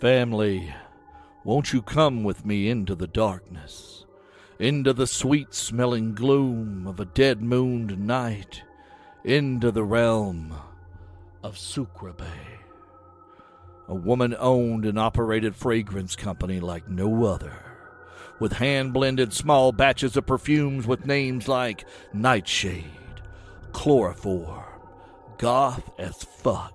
Family, won't you come with me into the darkness, into the sweet smelling gloom of a dead mooned night, into the realm of Sucre A woman owned and operated fragrance company like no other, with hand blended small batches of perfumes with names like Nightshade, Chloroform, Goth as Fuck,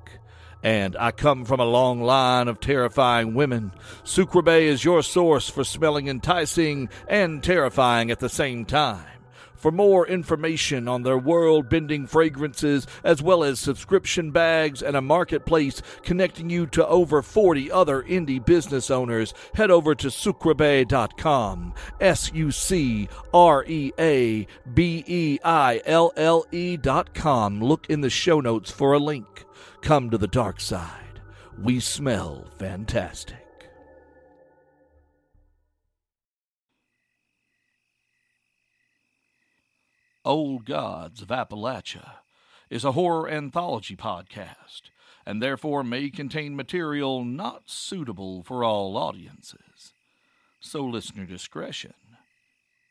and I come from a long line of terrifying women. Sucreabeille is your source for smelling enticing and terrifying at the same time. For more information on their world bending fragrances, as well as subscription bags and a marketplace connecting you to over 40 other indie business owners, head over to sucreabeille.com. S U C R E A B E I L L E.com. Look in the show notes for a link. Come to the dark side. We smell fantastic. Old Gods of Appalachia is a horror anthology podcast and therefore may contain material not suitable for all audiences. So listener discretion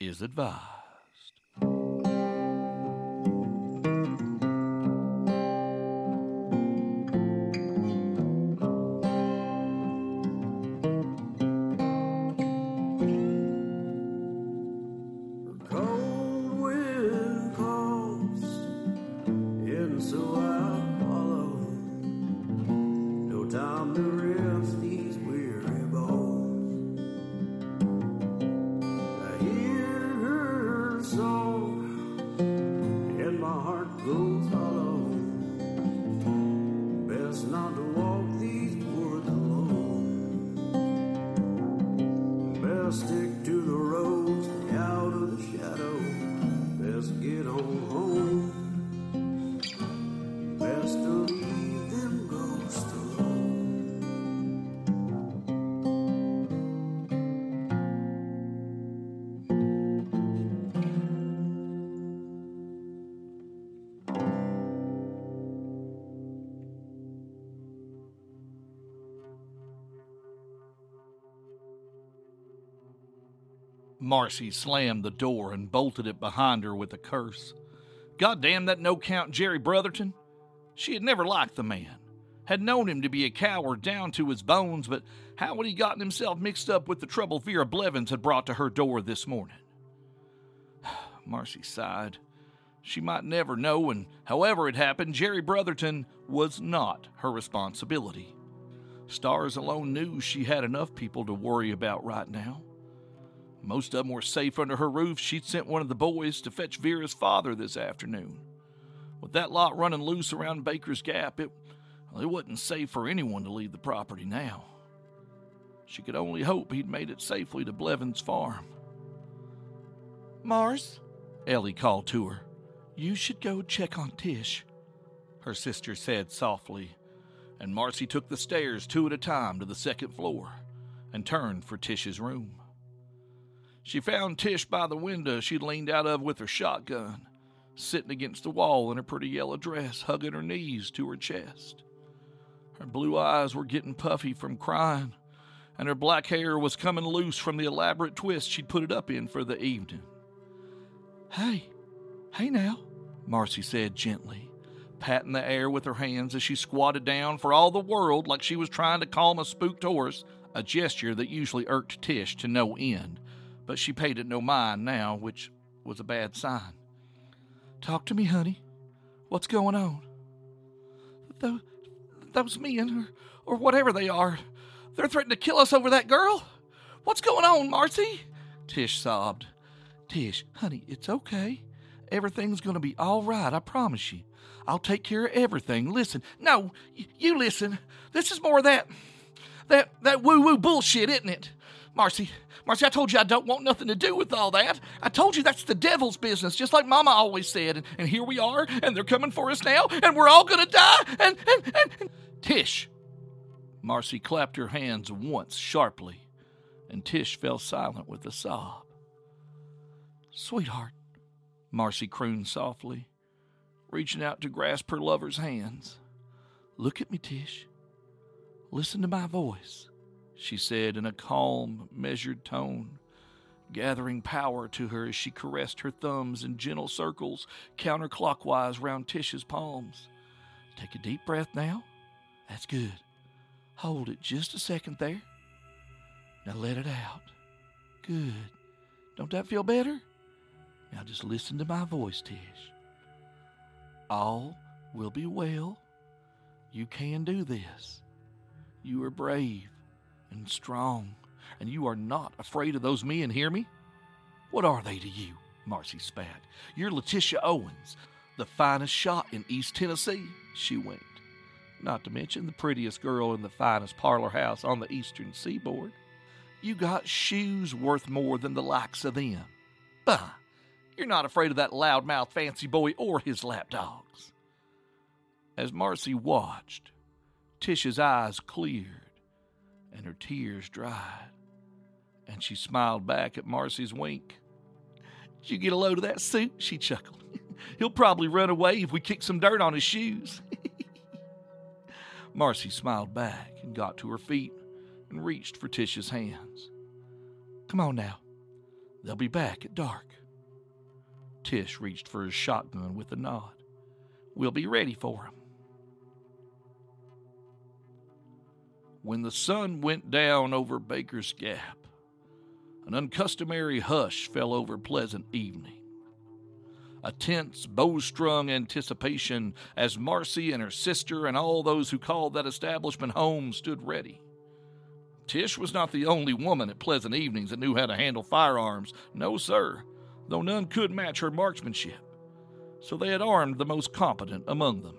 is advised. Marcy slammed the door and bolted it behind her with a curse. God damn that no count Jerry Brotherton. She had never liked the man, had known him to be a coward down to his bones, but how had he gotten himself mixed up with the trouble Vera Blevins had brought to her door this morning? Marcy sighed. She might never know, and however it happened, Jerry Brotherton was not her responsibility. Stars alone knew she had enough people to worry about right now. Most of them were safe under her roof. She'd sent one of the boys to fetch Vera's father this afternoon. With that lot running loose around Baker's Gap, it, well, it wasn't safe for anyone to leave the property now. She could only hope he'd made it safely to Blevins Farm. Mars, Ellie called to her, you should go check on Tish, her sister said softly, and Marcy took the stairs two at a time to the second floor and turned for Tish's room. She found Tish by the window she'd leaned out of with her shotgun, sitting against the wall in her pretty yellow dress, hugging her knees to her chest. Her blue eyes were getting puffy from crying, and her black hair was coming loose from the elaborate twist she'd put it up in for the evening. Hey, hey now, Marcy said gently, patting the air with her hands as she squatted down for all the world like she was trying to calm a spooked horse, a gesture that usually irked Tish to no end but she paid it no mind now, which was a bad sign. Talk to me, honey. What's going on? Those, those men, or, or whatever they are, they're threatening to kill us over that girl. What's going on, Marcy? Tish sobbed. Tish, honey, it's okay. Everything's going to be all right, I promise you. I'll take care of everything. Listen, no, y- you listen. This is more of that, that, that woo woo bullshit, isn't it? Marcy, Marcy, I told you I don't want nothing to do with all that. I told you that's the devil's business, just like Mama always said. And, and here we are, and they're coming for us now, and we're all gonna die. And, and, and, and. Tish. Marcy clapped her hands once sharply, and Tish fell silent with a sob. Sweetheart, Marcy crooned softly, reaching out to grasp her lover's hands. Look at me, Tish. Listen to my voice. She said in a calm, measured tone, gathering power to her as she caressed her thumbs in gentle circles counterclockwise round Tish's palms. Take a deep breath now. That's good. Hold it just a second there. Now let it out. Good. Don't that feel better? Now just listen to my voice, Tish. All will be well. You can do this. You are brave and strong, and you are not afraid of those men, hear me? What are they to you? Marcy spat. You're Letitia Owens, the finest shot in East Tennessee, she winked. Not to mention the prettiest girl in the finest parlor house on the eastern seaboard. You got shoes worth more than the likes of them. Bah! You're not afraid of that loudmouth fancy boy or his lapdogs. As Marcy watched, Tish's eyes cleared and her tears dried, and she smiled back at Marcy's wink. Did you get a load of that suit? She chuckled. He'll probably run away if we kick some dirt on his shoes. Marcy smiled back and got to her feet and reached for Tish's hands. Come on now. They'll be back at dark. Tish reached for his shotgun with a nod. We'll be ready for him. When the sun went down over Baker's Gap, an uncustomary hush fell over Pleasant Evening. A tense, bowstrung anticipation as Marcy and her sister and all those who called that establishment home stood ready. Tish was not the only woman at Pleasant Evenings that knew how to handle firearms. No, sir, though none could match her marksmanship. So they had armed the most competent among them.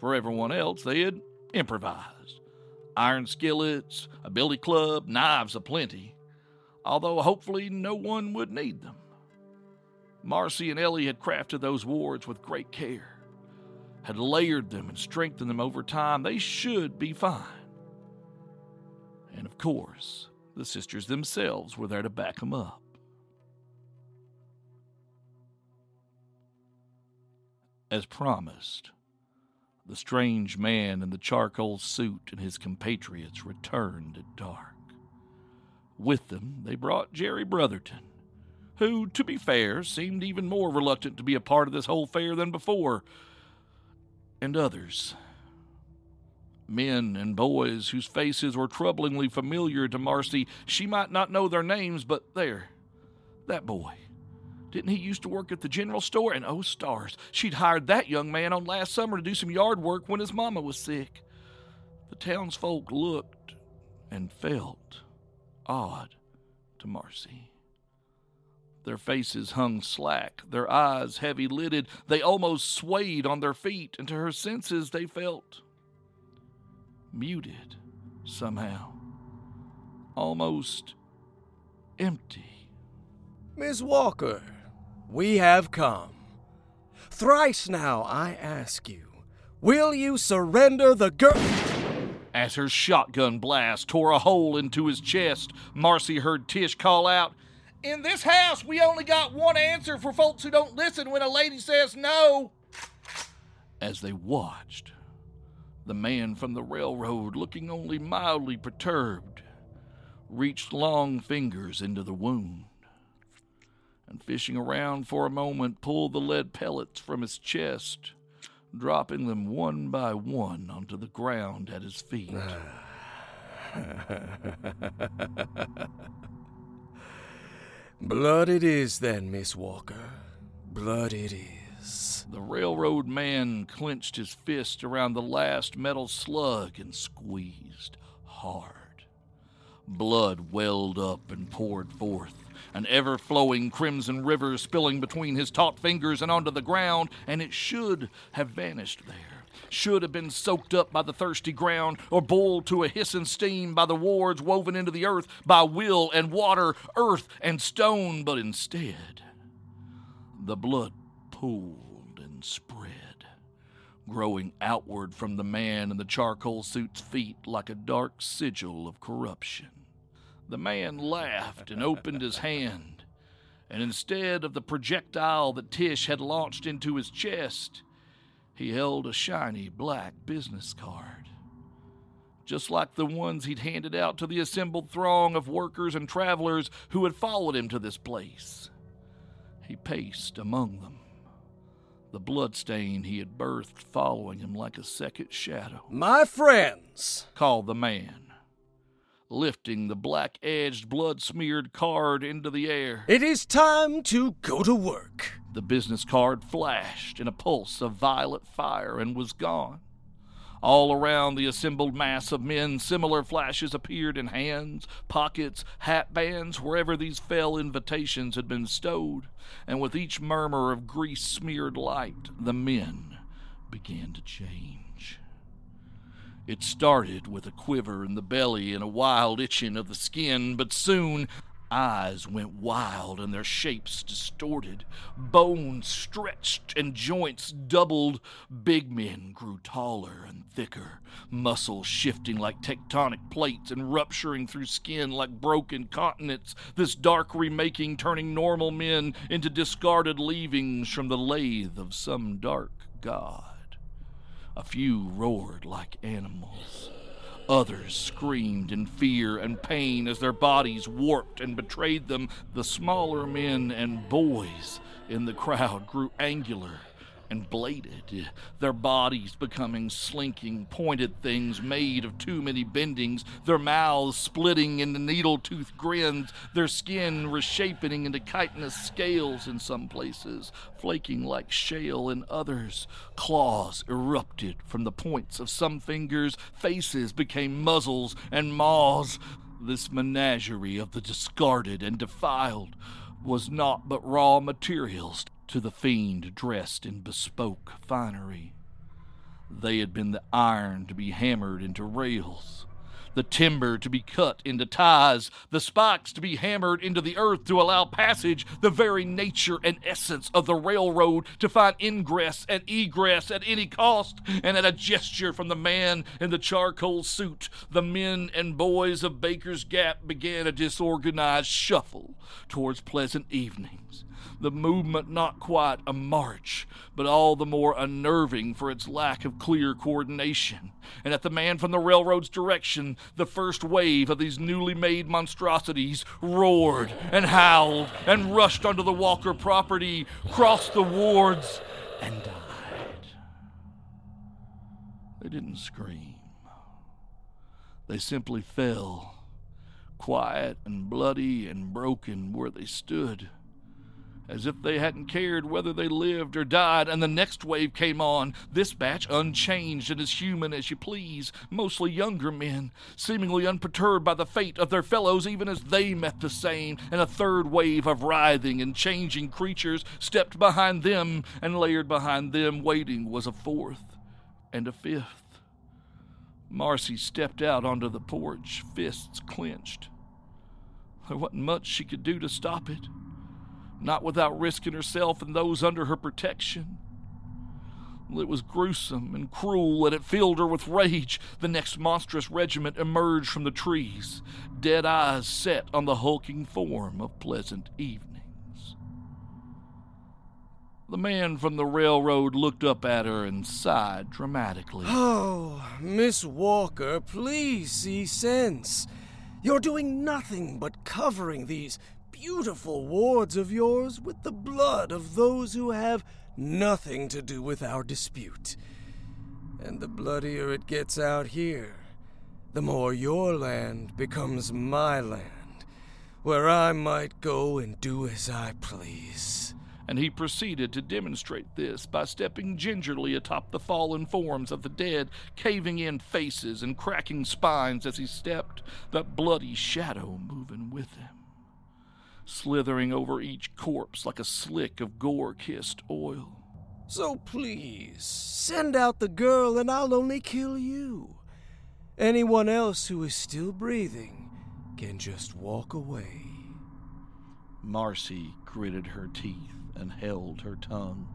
For everyone else, they had improvised iron skillets, a billy club, knives aplenty, although hopefully no one would need them. Marcy and Ellie had crafted those wards with great care, had layered them and strengthened them over time. They should be fine. And of course, the sisters themselves were there to back them up. As promised, the strange man in the charcoal suit and his compatriots returned at dark. With them, they brought Jerry Brotherton, who, to be fair, seemed even more reluctant to be a part of this whole affair than before, and others. Men and boys whose faces were troublingly familiar to Marcy. She might not know their names, but there, that boy. Didn't he used to work at the general store? And oh, stars, she'd hired that young man on last summer to do some yard work when his mama was sick. The townsfolk looked and felt odd to Marcy. Their faces hung slack, their eyes heavy lidded. They almost swayed on their feet, and to her senses they felt muted somehow, almost empty. Miss Walker, we have come. Thrice now I ask you, will you surrender the girl? As her shotgun blast tore a hole into his chest, Marcy heard Tish call out, In this house, we only got one answer for folks who don't listen when a lady says no. As they watched, the man from the railroad, looking only mildly perturbed, reached long fingers into the wound and fishing around for a moment pulled the lead pellets from his chest, dropping them one by one onto the ground at his feet. Blood it is, then, Miss Walker. Blood it is. The railroad man clenched his fist around the last metal slug and squeezed hard. Blood welled up and poured forth an ever flowing crimson river spilling between his taut fingers and onto the ground, and it should have vanished there. Should have been soaked up by the thirsty ground, or boiled to a hissing steam by the wards woven into the earth by will and water, earth and stone, but instead, the blood pooled and spread, growing outward from the man in the charcoal suit's feet like a dark sigil of corruption. The man laughed and opened his hand, and instead of the projectile that Tish had launched into his chest, he held a shiny black business card. just like the ones he'd handed out to the assembled throng of workers and travelers who had followed him to this place. He paced among them, the bloodstain he had birthed following him like a second shadow. My friends, called the man, lifting the black edged, blood smeared card into the air. It is time to go to work. The business card flashed in a pulse of violet fire and was gone. All around the assembled mass of men, similar flashes appeared in hands, pockets, hat bands, wherever these fell invitations had been stowed, and with each murmur of grease smeared light, the men began to change. It started with a quiver in the belly and a wild itching of the skin, but soon Eyes went wild and their shapes distorted. Bones stretched and joints doubled. Big men grew taller and thicker, muscles shifting like tectonic plates and rupturing through skin like broken continents. This dark remaking turning normal men into discarded leavings from the lathe of some dark god. A few roared like animals. Others screamed in fear and pain as their bodies warped and betrayed them. The smaller men and boys in the crowd grew angular and bladed, their bodies becoming slinking, pointed things made of too many bendings, their mouths splitting into needle tooth grins, their skin reshaping into chitinous scales in some places, flaking like shale in others. Claws erupted from the points of some fingers, faces became muzzles and maws. This menagerie of the discarded and defiled was naught but raw materials to the fiend dressed in bespoke finery. They had been the iron to be hammered into rails, the timber to be cut into ties, the spikes to be hammered into the earth to allow passage, the very nature and essence of the railroad to find ingress and egress at any cost, and at a gesture from the man in the charcoal suit, the men and boys of Baker's Gap began a disorganized shuffle towards pleasant evenings the movement not quite a march, but all the more unnerving for its lack of clear coordination. And at the man from the railroad's direction, the first wave of these newly made monstrosities roared and howled and rushed onto the Walker property, crossed the wards, and died. They didn't scream. They simply fell, quiet and bloody and broken where they stood as if they hadn't cared whether they lived or died, and the next wave came on, this batch unchanged and as human as you please, mostly younger men, seemingly unperturbed by the fate of their fellows even as they met the same, and a third wave of writhing and changing creatures stepped behind them, and layered behind them, waiting, was a fourth and a fifth. Marcy stepped out onto the porch, fists clenched. There wasn't much she could do to stop it not without risking herself and those under her protection. It was gruesome and cruel, and it filled her with rage. The next monstrous regiment emerged from the trees, dead eyes set on the hulking form of Pleasant Evenings. The man from the railroad looked up at her and sighed dramatically. Oh, Miss Walker, please see sense. You're doing nothing but covering these beautiful wards of yours with the blood of those who have nothing to do with our dispute. And the bloodier it gets out here, the more your land becomes my land, where I might go and do as I please. And he proceeded to demonstrate this by stepping gingerly atop the fallen forms of the dead, caving in faces and cracking spines as he stepped, that bloody shadow moving with him slithering over each corpse like a slick of gore kissed oil. So please, send out the girl and I'll only kill you. Anyone else who is still breathing can just walk away. Marcy gritted her teeth and held her tongue.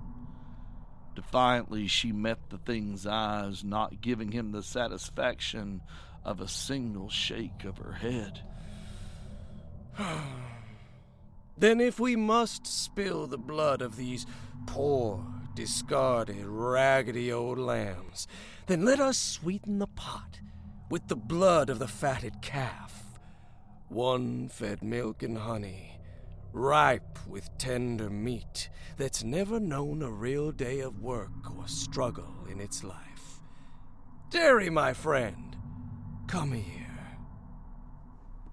Defiantly, she met the thing's eyes, not giving him the satisfaction of a single shake of her head. Then, if we must spill the blood of these poor, discarded, raggedy old lambs, then let us sweeten the pot with the blood of the fatted calf. One fed milk and honey, ripe with tender meat that's never known a real day of work or struggle in its life. Jerry, my friend, come here.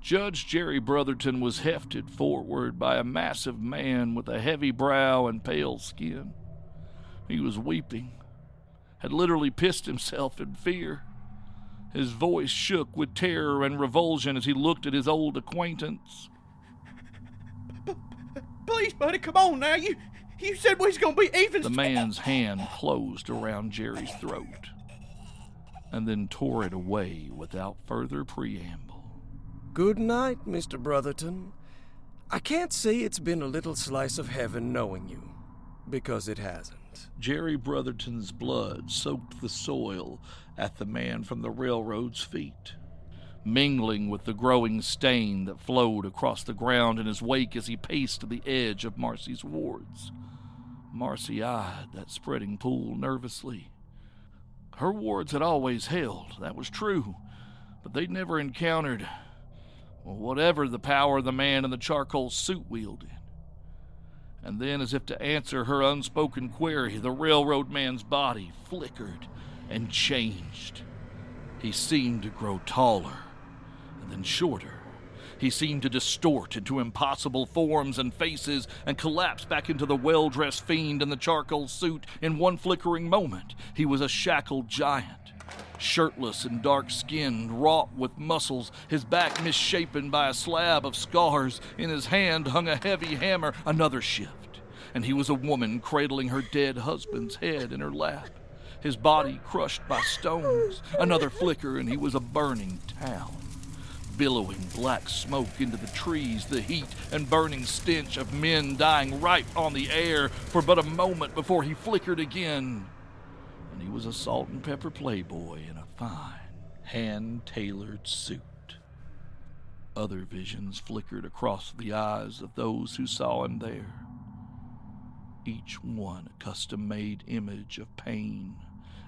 Judge Jerry Brotherton was hefted forward by a massive man with a heavy brow and pale skin. He was weeping, had literally pissed himself in fear. His voice shook with terror and revulsion as he looked at his old acquaintance. Please, buddy, come on now. You you said we was gonna be even. The man's hand closed around Jerry's throat and then tore it away without further preamble. Good night, Mr. Brotherton. I can't say it's been a little slice of heaven knowing you, because it hasn't. Jerry Brotherton's blood soaked the soil at the man from the railroad's feet, mingling with the growing stain that flowed across the ground in his wake as he paced the edge of Marcy's wards. Marcy eyed that spreading pool nervously. Her wards had always held, that was true, but they'd never encountered or whatever the power the man in the charcoal suit wielded. And then, as if to answer her unspoken query, the railroad man's body flickered and changed. He seemed to grow taller and then shorter. He seemed to distort into impossible forms and faces and collapse back into the well dressed fiend in the charcoal suit in one flickering moment. He was a shackled giant shirtless and dark skinned, wrought with muscles, his back misshapen by a slab of scars. In his hand hung a heavy hammer, another shift, and he was a woman cradling her dead husband's head in her lap. His body crushed by stones, another flicker, and he was a burning town. Billowing black smoke into the trees, the heat and burning stench of men dying right on the air for but a moment before he flickered again and he was a salt and pepper playboy in a fine, hand tailored suit. Other visions flickered across the eyes of those who saw him there, each one a custom made image of pain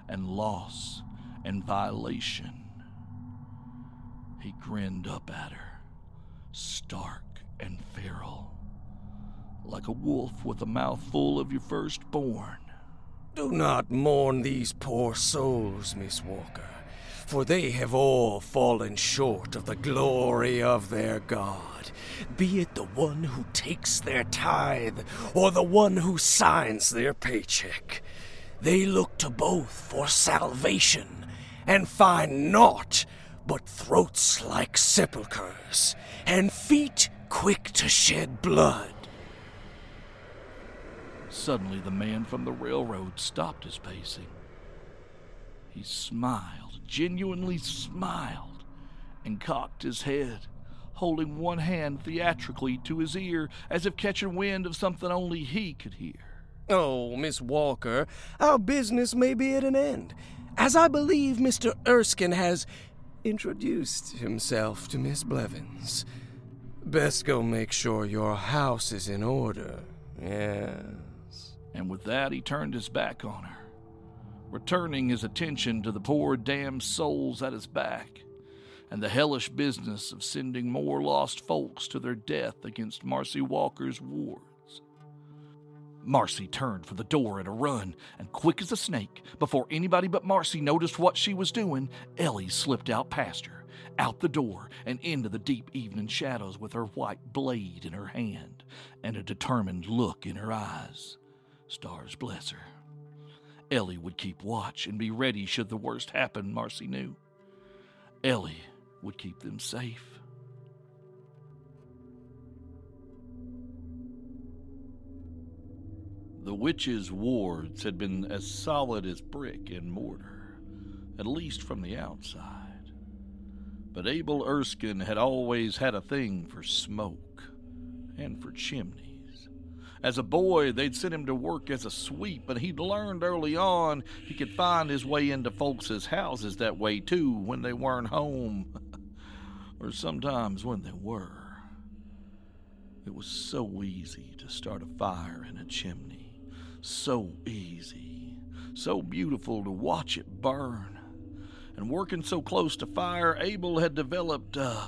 and loss and violation. He grinned up at her, stark and feral, like a wolf with a mouth full of your firstborn. Do not mourn these poor souls, Miss Walker, for they have all fallen short of the glory of their God, be it the one who takes their tithe or the one who signs their paycheck. They look to both for salvation and find naught but throats like sepulchres and feet quick to shed blood. Suddenly, the man from the railroad stopped his pacing. He smiled, genuinely smiled, and cocked his head, holding one hand theatrically to his ear as if catching wind of something only he could hear. Oh, Miss Walker, our business may be at an end, as I believe Mr. Erskine has introduced himself to Miss Blevins. Best go make sure your house is in order. Yeah and with that he turned his back on her, returning his attention to the poor damned souls at his back and the hellish business of sending more lost folks to their death against Marcy Walker's wards. Marcy turned for the door at a run, and quick as a snake, before anybody but Marcy noticed what she was doing, Ellie slipped out past her, out the door, and into the deep evening shadows with her white blade in her hand and a determined look in her eyes. Stars bless her. Ellie would keep watch and be ready should the worst happen, Marcy knew. Ellie would keep them safe. The witch's wards had been as solid as brick and mortar, at least from the outside. But Abel Erskine had always had a thing for smoke and for chimneys. As a boy, they'd sent him to work as a sweep, but he'd learned early on he could find his way into folks' houses that way too when they weren't home, or sometimes when they were. It was so easy to start a fire in a chimney. So easy. So beautiful to watch it burn. and working so close to fire, Abel had developed uh,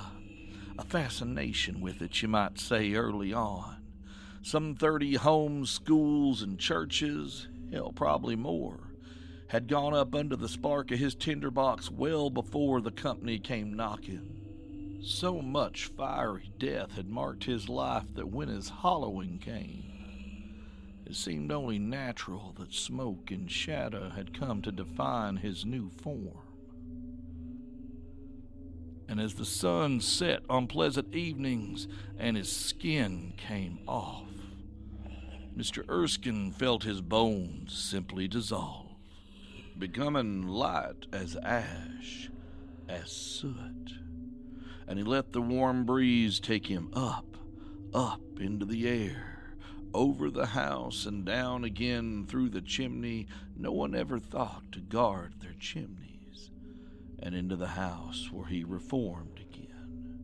a fascination with it, you might say, early on. Some 30 homes, schools, and churches, hell, probably more, had gone up under the spark of his tinderbox well before the company came knocking. So much fiery death had marked his life that when his hollowing came, it seemed only natural that smoke and shadow had come to define his new form. And as the sun set on pleasant evenings and his skin came off, Mr. Erskine felt his bones simply dissolve, becoming light as ash, as soot. And he let the warm breeze take him up, up into the air over the house and down again through the chimney. No one ever thought to guard their chimneys, and into the house where he reformed again,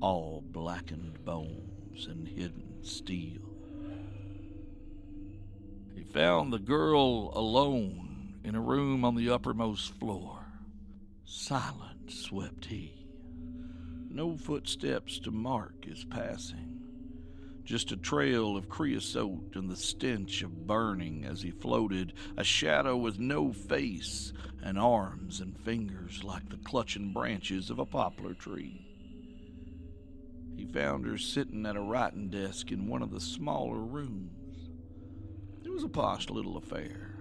all blackened bones and hidden steel. Found the girl alone in a room on the uppermost floor. Silent swept he. No footsteps to mark his passing just a trail of creosote and the stench of burning as he floated, a shadow with no face and arms and fingers like the clutching branches of a poplar tree. He found her sitting at a writing desk in one of the smaller rooms. It was a posh little affair.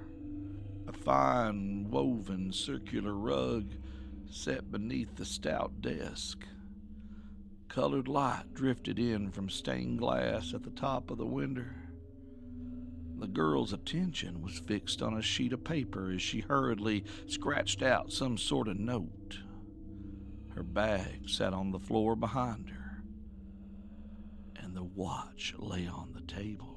A fine woven circular rug set beneath the stout desk colored light drifted in from stained glass at the top of the window. The girl's attention was fixed on a sheet of paper as she hurriedly scratched out some sort of note. Her bag sat on the floor behind her, and the watch lay on the table.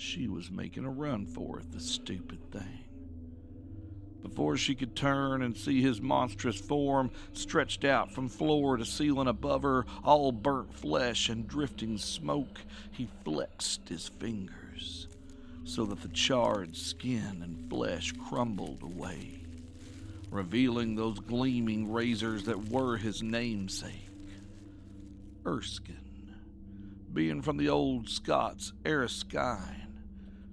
She was making a run for it, the stupid thing before she could turn and see his monstrous form stretched out from floor to ceiling above her, all burnt flesh and drifting smoke, he flexed his fingers so that the charred skin and flesh crumbled away, revealing those gleaming razors that were his namesake. Erskine, being from the old Scots Erskine,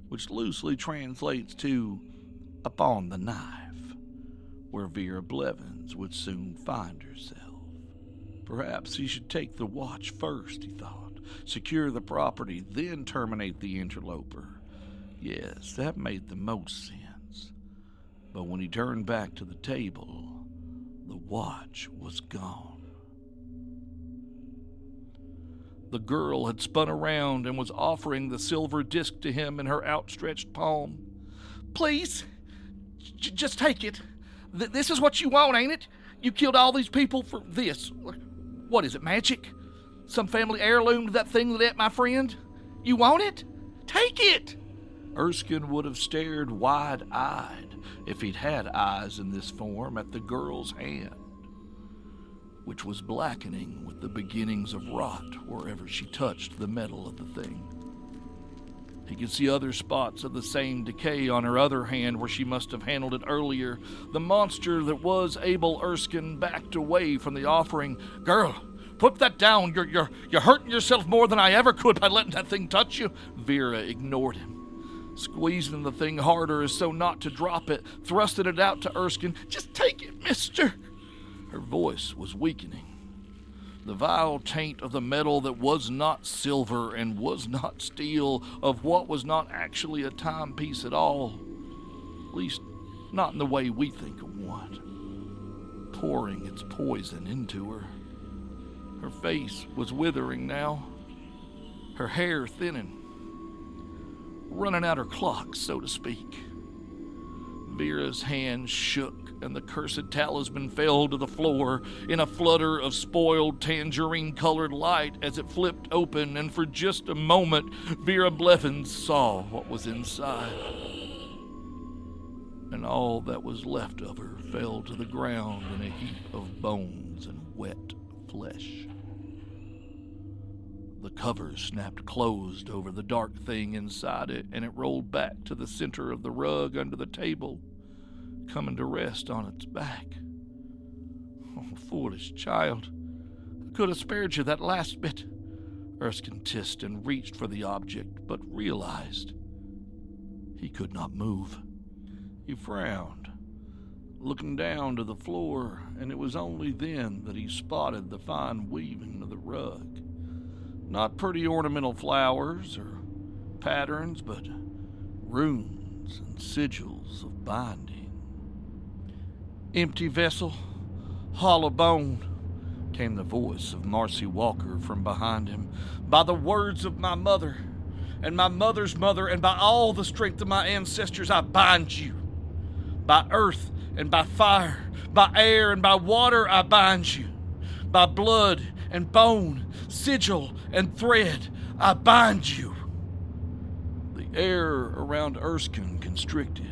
which loosely translates to upon the knife, where Vera Blevins would soon find herself. Perhaps he should take the watch first, he thought, secure the property, then terminate the interloper. Yes, that made the most sense. But when he turned back to the table, the watch was gone. The girl had spun around and was offering the silver disc to him in her outstretched palm. Please, J- just take it. Th- this is what you want, ain't it? You killed all these people for this. What is it, magic? Some family heirloom to that thing that ate my friend? You want it? Take it! Erskine would have stared wide eyed if he'd had eyes in this form at the girl's hand, which was blackening with the beginnings of rot wherever she touched the metal of the thing. He could see other spots of the same decay on her other hand where she must have handled it earlier. The monster that was Abel Erskine backed away from the offering. Girl, put that down. You're, you're, you're hurting yourself more than I ever could by letting that thing touch you. Vera ignored him, squeezing the thing harder as so not to drop it, thrusting it out to Erskine. Just take it, mister. Her voice was weakening the vile taint of the metal that was not silver and was not steel, of what was not actually a timepiece at all, at least not in the way we think of one, pouring its poison into her. Her face was withering now, her hair thinning, running out her clock, so to speak. Vera's hand shook and the cursed talisman fell to the floor in a flutter of spoiled tangerine colored light as it flipped open, and for just a moment, Vera Blevins saw what was inside. And all that was left of her fell to the ground in a heap of bones and wet flesh. The cover snapped closed over the dark thing inside it, and it rolled back to the center of the rug under the table coming to rest on its back. Oh, foolish child. I could have spared you that last bit. Erskine tissed and reached for the object, but realized he could not move. He frowned, looking down to the floor, and it was only then that he spotted the fine weaving of the rug. Not pretty ornamental flowers or patterns, but runes and sigils of binding. Empty vessel, hollow bone, came the voice of Marcy Walker from behind him. By the words of my mother, and my mother's mother, and by all the strength of my ancestors, I bind you. By earth and by fire, by air and by water, I bind you. By blood and bone, sigil and thread, I bind you. The air around Erskine constricted,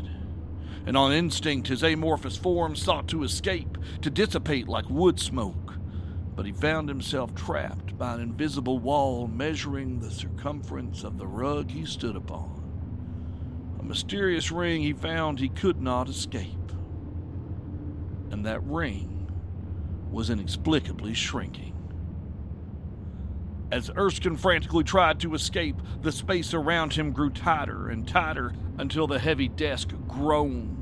and on instinct his amorphous form sought to escape, to dissipate like wood smoke. But he found himself trapped by an invisible wall measuring the circumference of the rug he stood upon. A mysterious ring he found he could not escape. And that ring was inexplicably shrinking. As Erskine frantically tried to escape, the space around him grew tighter and tighter until the heavy desk groaned,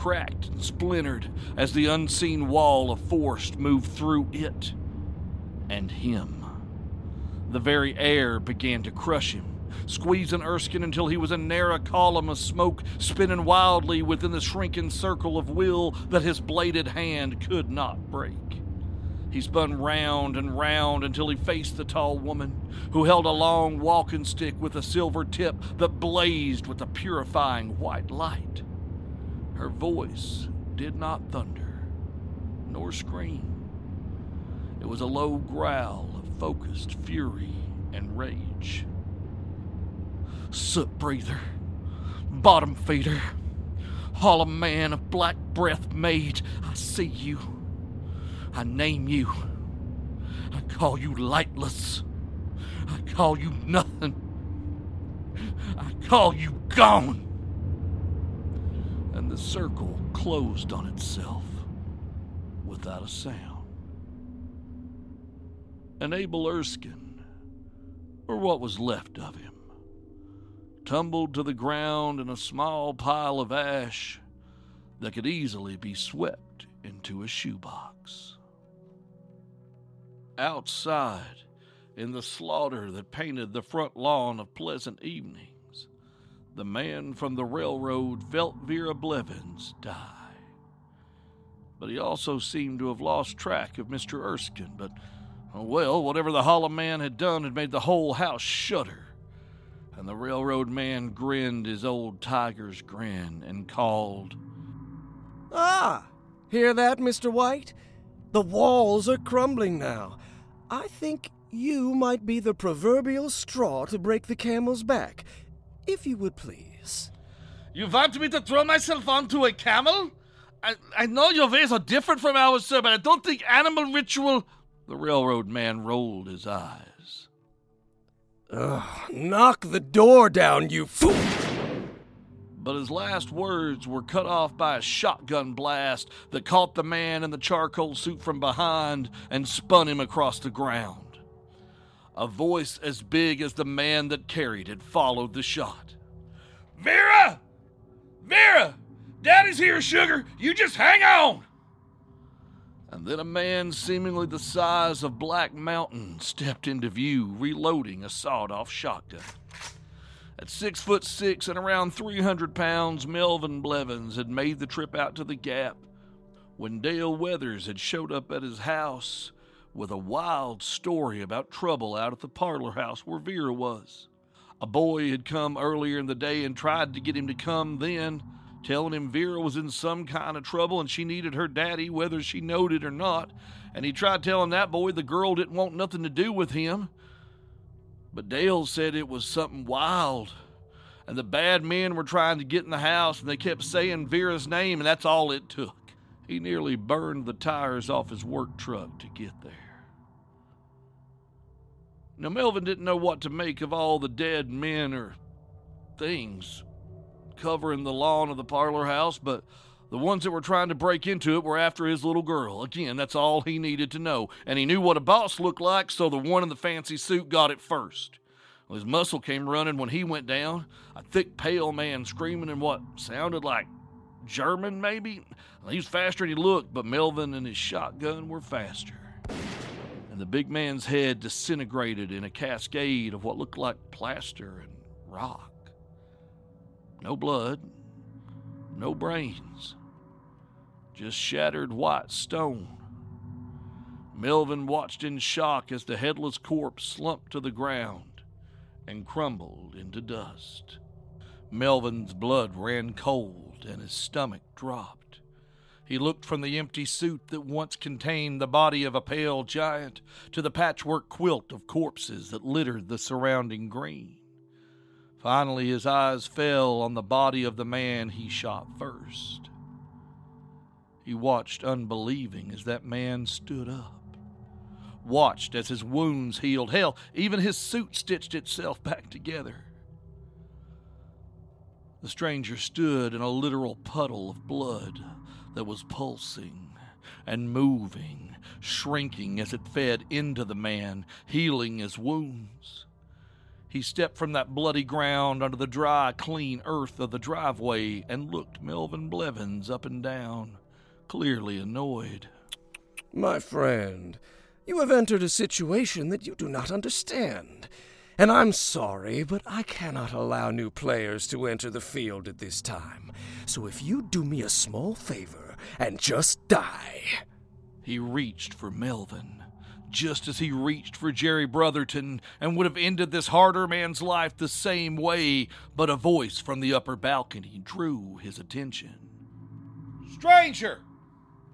cracked, and splintered as the unseen wall of force moved through it and him. The very air began to crush him, squeezing Erskine until he was a narrow column of smoke spinning wildly within the shrinking circle of will that his bladed hand could not break. He spun round and round until he faced the tall woman, who held a long walking stick with a silver tip that blazed with a purifying white light. Her voice did not thunder, nor scream. It was a low growl of focused fury and rage. Soot breather, bottom feeder, hollow man of black breath made, I see you. I name you. I call you lightless. I call you nothing. I call you gone. The circle closed on itself without a sound. And Abel Erskine, or what was left of him, tumbled to the ground in a small pile of ash that could easily be swept into a shoebox outside in the slaughter that painted the front lawn of Pleasant Evenings, the man from the railroad felt Vera Blevins die. But he also seemed to have lost track of Mr. Erskine. But, well, whatever the hollow man had done had made the whole house shudder. And the railroad man grinned his old tiger's grin and called, Ah, hear that, Mr. White? The walls are crumbling now. I think you might be the proverbial straw to break the camel's back, if you would please. You want me to throw myself onto a camel? I, I know your ways are different from ours, sir, but I don't think animal ritual. The railroad man rolled his eyes. Ugh, knock the door down, you fool! But his last words were cut off by a shotgun blast that caught the man in the charcoal suit from behind and spun him across the ground. A voice as big as the man that carried it followed the shot. Vera! Vera! Daddy's here, sugar! You just hang on! And then a man seemingly the size of Black Mountain stepped into view, reloading a sawed off shotgun. At six foot six and around 300 pounds, Melvin Blevins had made the trip out to the Gap when Dale Weathers had showed up at his house with a wild story about trouble out at the parlor house where Vera was. A boy had come earlier in the day and tried to get him to come then, telling him Vera was in some kind of trouble and she needed her daddy, whether she knowed it or not. And he tried telling that boy the girl didn't want nothing to do with him. But Dale said it was something wild. And the bad men were trying to get in the house and they kept saying Vera's name, and that's all it took. He nearly burned the tires off his work truck to get there. Now, Melvin didn't know what to make of all the dead men or things covering the lawn of the parlor house, but The ones that were trying to break into it were after his little girl. Again, that's all he needed to know. And he knew what a boss looked like, so the one in the fancy suit got it first. Well, his muscle came running when he went down. A thick, pale man screaming in what sounded like German, maybe? He was faster than he looked, but Melvin and his shotgun were faster. And the big man's head disintegrated in a cascade of what looked like plaster and rock. No blood, no brains just shattered white stone. Melvin watched in shock as the headless corpse slumped to the ground and crumbled into dust. Melvin's blood ran cold and his stomach dropped. He looked from the empty suit that once contained the body of a pale giant to the patchwork quilt of corpses that littered the surrounding green. Finally, his eyes fell on the body of the man he shot first. He watched unbelieving as that man stood up. Watched as his wounds healed. Hell, even his suit stitched itself back together. The stranger stood in a literal puddle of blood that was pulsing and moving, shrinking as it fed into the man, healing his wounds. He stepped from that bloody ground onto the dry, clean earth of the driveway and looked Melvin Blevins up and down clearly annoyed. My friend, you have entered a situation that you do not understand. And I'm sorry, but I cannot allow new players to enter the field at this time. So if you do me a small favor and just die. He reached for Melvin, just as he reached for Jerry Brotherton and would have ended this harder man's life the same way, but a voice from the upper balcony drew his attention. Stranger!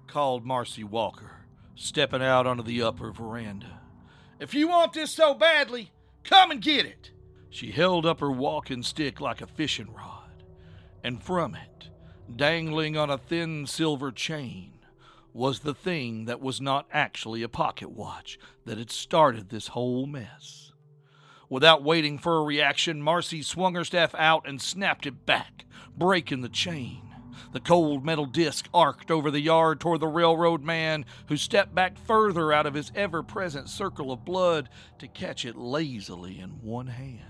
called Marcy Walker, stepping out onto the upper veranda. If you want this so badly, come and get it. She held up her walking stick like a fishing rod, and from it, dangling on a thin silver chain, was the thing that was not actually a pocket watch that had started this whole mess. Without waiting for a reaction, Marcy swung her staff out and snapped it back, breaking the chain. The cold metal disc arced over the yard toward the railroad man, who stepped back further out of his ever present circle of blood to catch it lazily in one hand.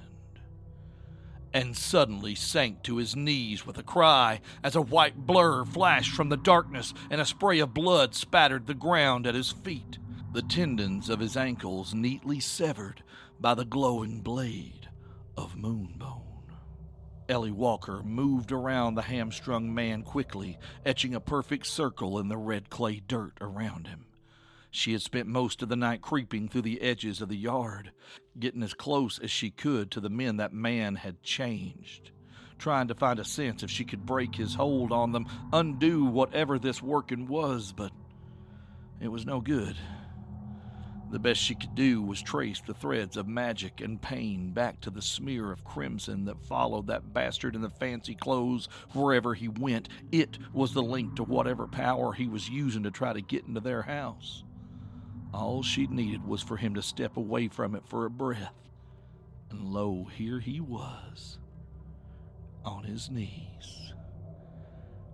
And suddenly sank to his knees with a cry as a white blur flashed from the darkness and a spray of blood spattered the ground at his feet, the tendons of his ankles neatly severed by the glowing blade of moonbone. Ellie Walker moved around the hamstrung man quickly, etching a perfect circle in the red clay dirt around him. She had spent most of the night creeping through the edges of the yard, getting as close as she could to the men that man had changed, trying to find a sense if she could break his hold on them, undo whatever this working was, but it was no good. The best she could do was trace the threads of magic and pain back to the smear of crimson that followed that bastard in the fancy clothes wherever he went. It was the link to whatever power he was using to try to get into their house. All she needed was for him to step away from it for a breath. And lo, here he was, on his knees.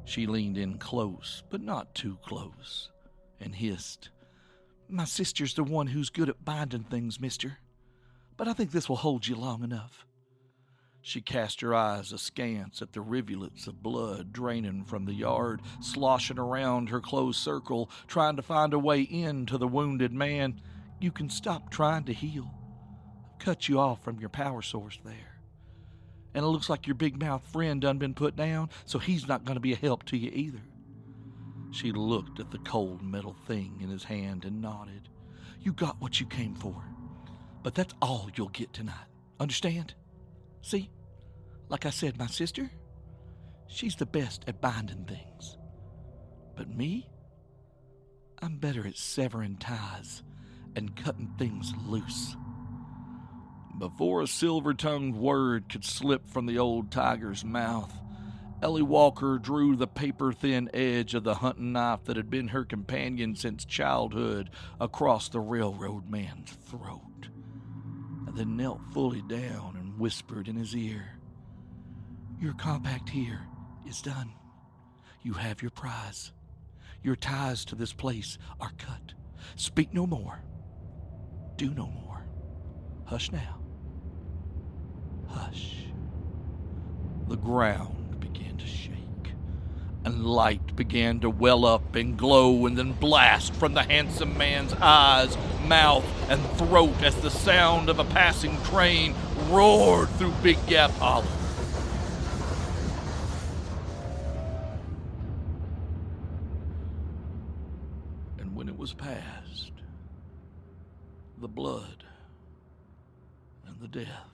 She leaned in close, but not too close, and hissed, my sister's the one who's good at binding things, mister. But I think this will hold you long enough. She cast her eyes askance at the rivulets of blood draining from the yard, sloshing around her closed circle, trying to find a way in to the wounded man. You can stop trying to heal. I've cut you off from your power source there. And it looks like your big mouth friend done been put down, so he's not going to be a help to you either. She looked at the cold metal thing in his hand and nodded. You got what you came for. But that's all you'll get tonight. Understand? See? Like I said, my sister, she's the best at binding things. But me, I'm better at severing ties and cutting things loose. Before a silver tongued word could slip from the old tiger's mouth, Ellie Walker drew the paper thin edge of the hunting knife that had been her companion since childhood across the railroad man's throat, and then knelt fully down and whispered in his ear, Your compact here is done. You have your prize. Your ties to this place are cut. Speak no more. Do no more. Hush now. Hush. The ground began to shake, and light began to well up and glow and then blast from the handsome man's eyes, mouth, and throat as the sound of a passing train roared through Big Gap Hollow. And when it was past, the blood and the death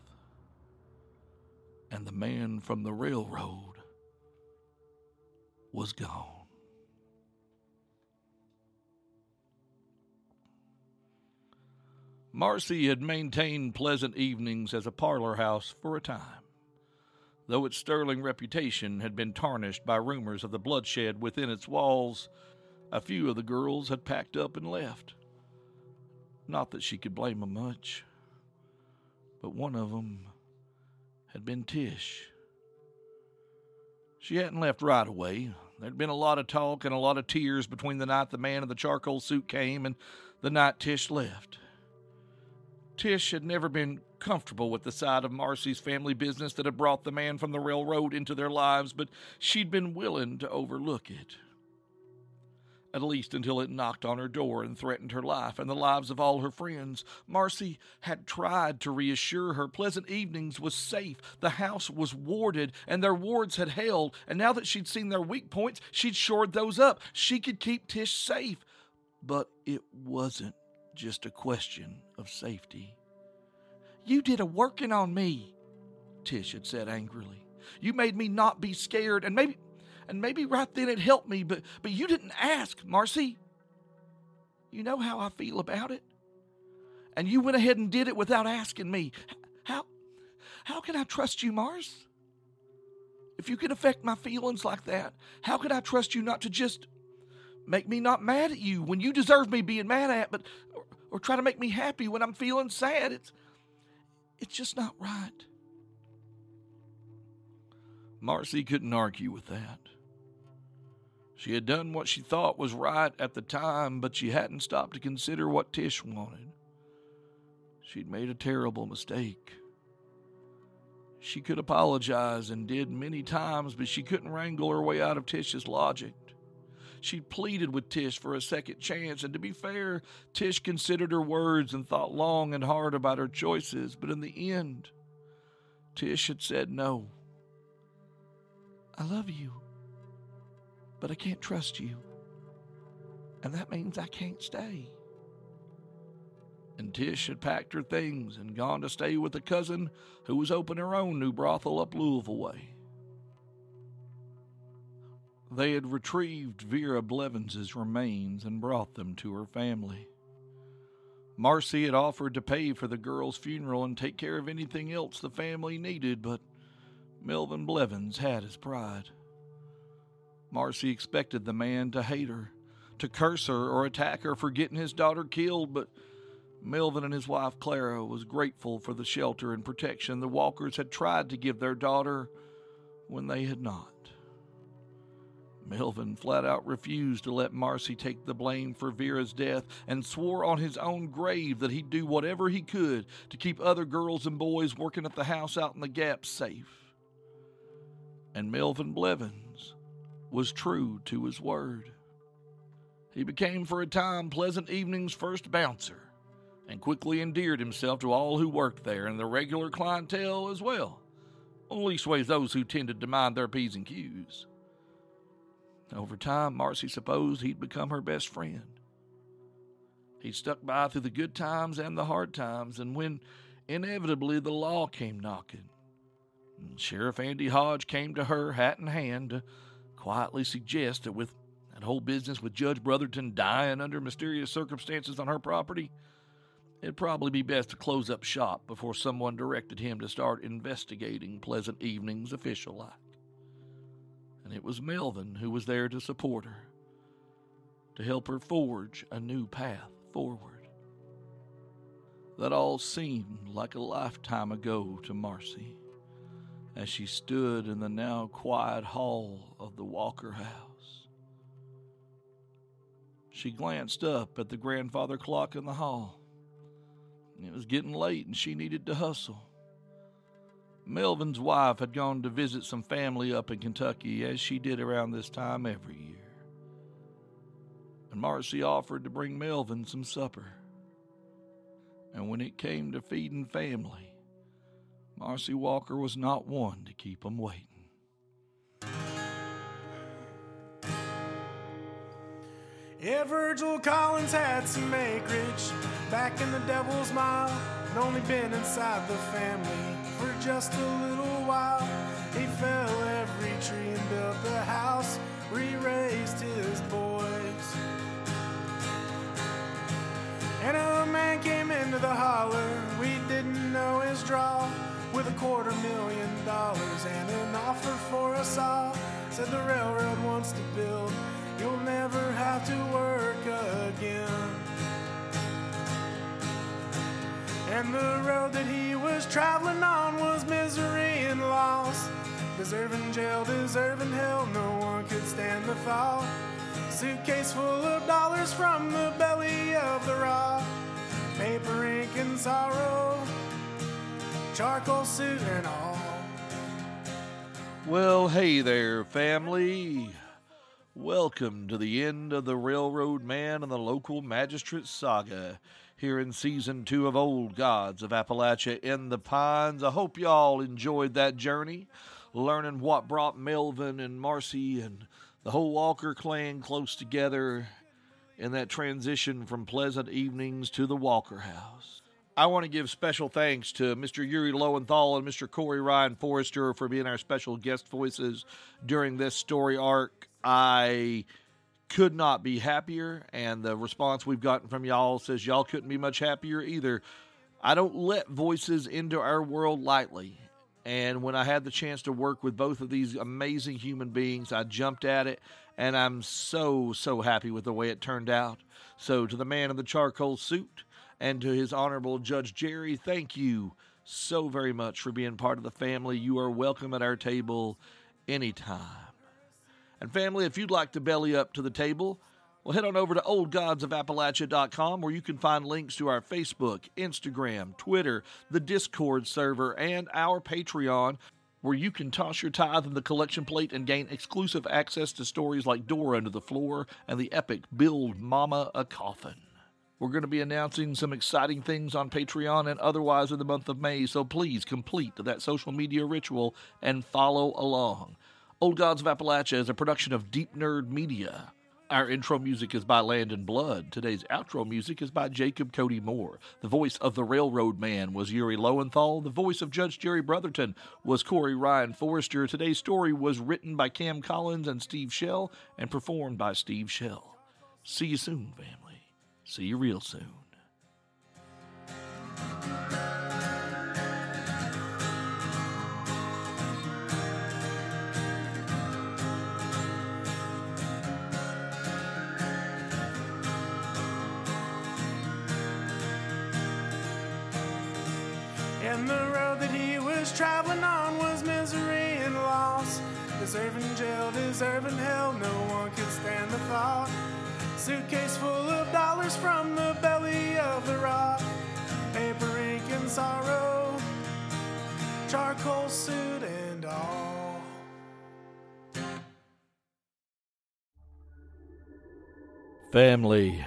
and the man from the railroad was gone. Marcy had maintained pleasant evenings as a parlor house for a time, though its sterling reputation had been tarnished by rumors of the bloodshed within its walls. A few of the girls had packed up and left. Not that she could blame them much, but one of them had been Tish. She hadn't left right away. There'd been a lot of talk and a lot of tears between the night the man in the charcoal suit came and the night Tish left. Tish had never been comfortable with the side of Marcy's family business that had brought the man from the railroad into their lives, but she'd been willing to overlook it. At least until it knocked on her door and threatened her life and the lives of all her friends. Marcy had tried to reassure her Pleasant Evenings was safe, the house was warded, and their wards had held, and now that she'd seen their weak points, she'd shored those up. She could keep Tish safe. But it wasn't just a question of safety. You did a working on me, Tish had said angrily. You made me not be scared, and maybe and maybe right then it helped me, but but you didn't ask, Marcy. You know how I feel about it. And you went ahead and did it without asking me. How how can I trust you, Mars? If you can affect my feelings like that, how can I trust you not to just make me not mad at you when you deserve me being mad at, but or, or try to make me happy when I'm feeling sad? It's it's just not right. Marcy couldn't argue with that. She had done what she thought was right at the time, but she hadn't stopped to consider what Tish wanted. She'd made a terrible mistake. She could apologize and did many times, but she couldn't wrangle her way out of Tish's logic. She pleaded with Tish for a second chance, and to be fair, Tish considered her words and thought long and hard about her choices, but in the end, Tish had said no. I love you, but I can't trust you. And that means I can't stay. And Tish had packed her things and gone to stay with a cousin who was opening her own new brothel up Louisville way. They had retrieved Vera Blevins's remains and brought them to her family. Marcy had offered to pay for the girl's funeral and take care of anything else the family needed, but Melvin Blevins had his pride. Marcy expected the man to hate her, to curse her or attack her for getting his daughter killed, but Melvin and his wife Clara was grateful for the shelter and protection the Walkers had tried to give their daughter when they had not. Melvin flat out refused to let Marcy take the blame for Vera's death and swore on his own grave that he'd do whatever he could to keep other girls and boys working at the house out in the Gap safe. And Melvin Blevins was true to his word. He became for a time Pleasant Evening's first bouncer and quickly endeared himself to all who worked there and the regular clientele as well, leastways those who tended to mind their P's and Q's. Over time, Marcy supposed he'd become her best friend. He stuck by through the good times and the hard times, and when inevitably the law came knocking, Sheriff Andy Hodge came to her, hat in hand, to quietly suggest that with that whole business with Judge Brotherton dying under mysterious circumstances on her property, it'd probably be best to close up shop before someone directed him to start investigating Pleasant Evening's official life and it was Melvin who was there to support her, to help her forge a new path forward. That all seemed like a lifetime ago to Marcy as she stood in the now quiet hall of the Walker house. She glanced up at the grandfather clock in the hall. It was getting late and she needed to hustle. Melvin's wife had gone to visit some family up in Kentucky, as she did around this time every year. And Marcy offered to bring Melvin some supper. And when it came to feeding family, Marcy Walker was not one to keep 'em waiting. Yeah, Virgil Collins had some acreage back in the Devil's Mile, and only been inside the family for just a little while. He fell every tree and built the house he raised his boys. And a man came into the holler, we didn't know his draw, with a quarter million dollars and an offer for us all. Said the railroad wants to build, you'll never have to work again. And the road that he was traveling on was misery and loss. Deserving jail, deserving hell, no one could stand the fall. Suitcase full of dollars from the belly of the rock. Paper, ink, and sorrow. Charcoal suit and all. Well, hey there, family. Welcome to the end of the Railroad Man and the Local Magistrate saga here in season two of Old Gods of Appalachia in the Pines. I hope y'all enjoyed that journey, learning what brought Melvin and Marcy and the whole Walker clan close together in that transition from pleasant evenings to the Walker House. I want to give special thanks to Mr. Yuri Lowenthal and Mr. Corey Ryan Forrester for being our special guest voices during this story arc. I could not be happier, and the response we've gotten from y'all says y'all couldn't be much happier either. I don't let voices into our world lightly. And when I had the chance to work with both of these amazing human beings, I jumped at it, and I'm so, so happy with the way it turned out. So, to the man in the charcoal suit and to his honorable Judge Jerry, thank you so very much for being part of the family. You are welcome at our table anytime. And family, if you'd like to belly up to the table, well, head on over to oldgodsofappalachia.com where you can find links to our Facebook, Instagram, Twitter, the Discord server, and our Patreon, where you can toss your tithe in the collection plate and gain exclusive access to stories like Door Under the Floor and the epic Build Mama a Coffin. We're going to be announcing some exciting things on Patreon and otherwise in the month of May, so please complete that social media ritual and follow along. Old Gods of Appalachia is a production of DeepNerd Media. Our intro music is by Landon Blood. Today's outro music is by Jacob Cody Moore. The voice of the Railroad Man was Yuri Lowenthal. The voice of Judge Jerry Brotherton was Corey Ryan Forrester. Today's story was written by Cam Collins and Steve Shell and performed by Steve Shell. See you soon, family. See you real soon. And the road that he was traveling on was misery and loss. Deserving jail, deserving hell, no one could stand the thought. Suitcase full of dollars from the belly of the rock. Paper, ink, and sorrow. Charcoal suit and all. Family,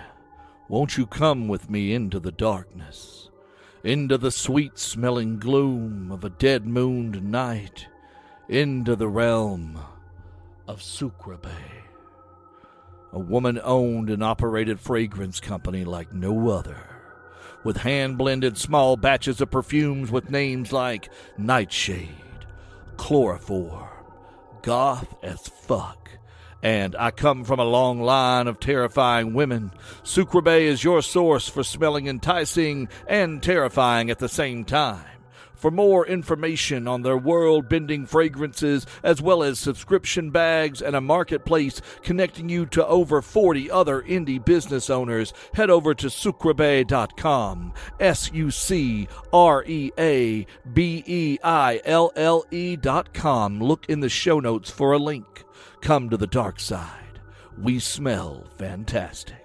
won't you come with me into the darkness, into the sweet smelling gloom of a dead mooned night, into the realm of Sucreabeille, a woman owned and operated fragrance company like no other, with hand blended small batches of perfumes with names like Nightshade, Chloroform, Goth as Fuck and I come from a long line of terrifying women. Sucreabeille is your source for smelling enticing and terrifying at the same time. For more information on their world bending fragrances, as well as subscription bags and a marketplace connecting you to over 40 other indie business owners, head over to sucreabeille.com. S U C R E A B E I L L E.com. Look in the show notes for a link. Come to the dark side. We smell fantastic.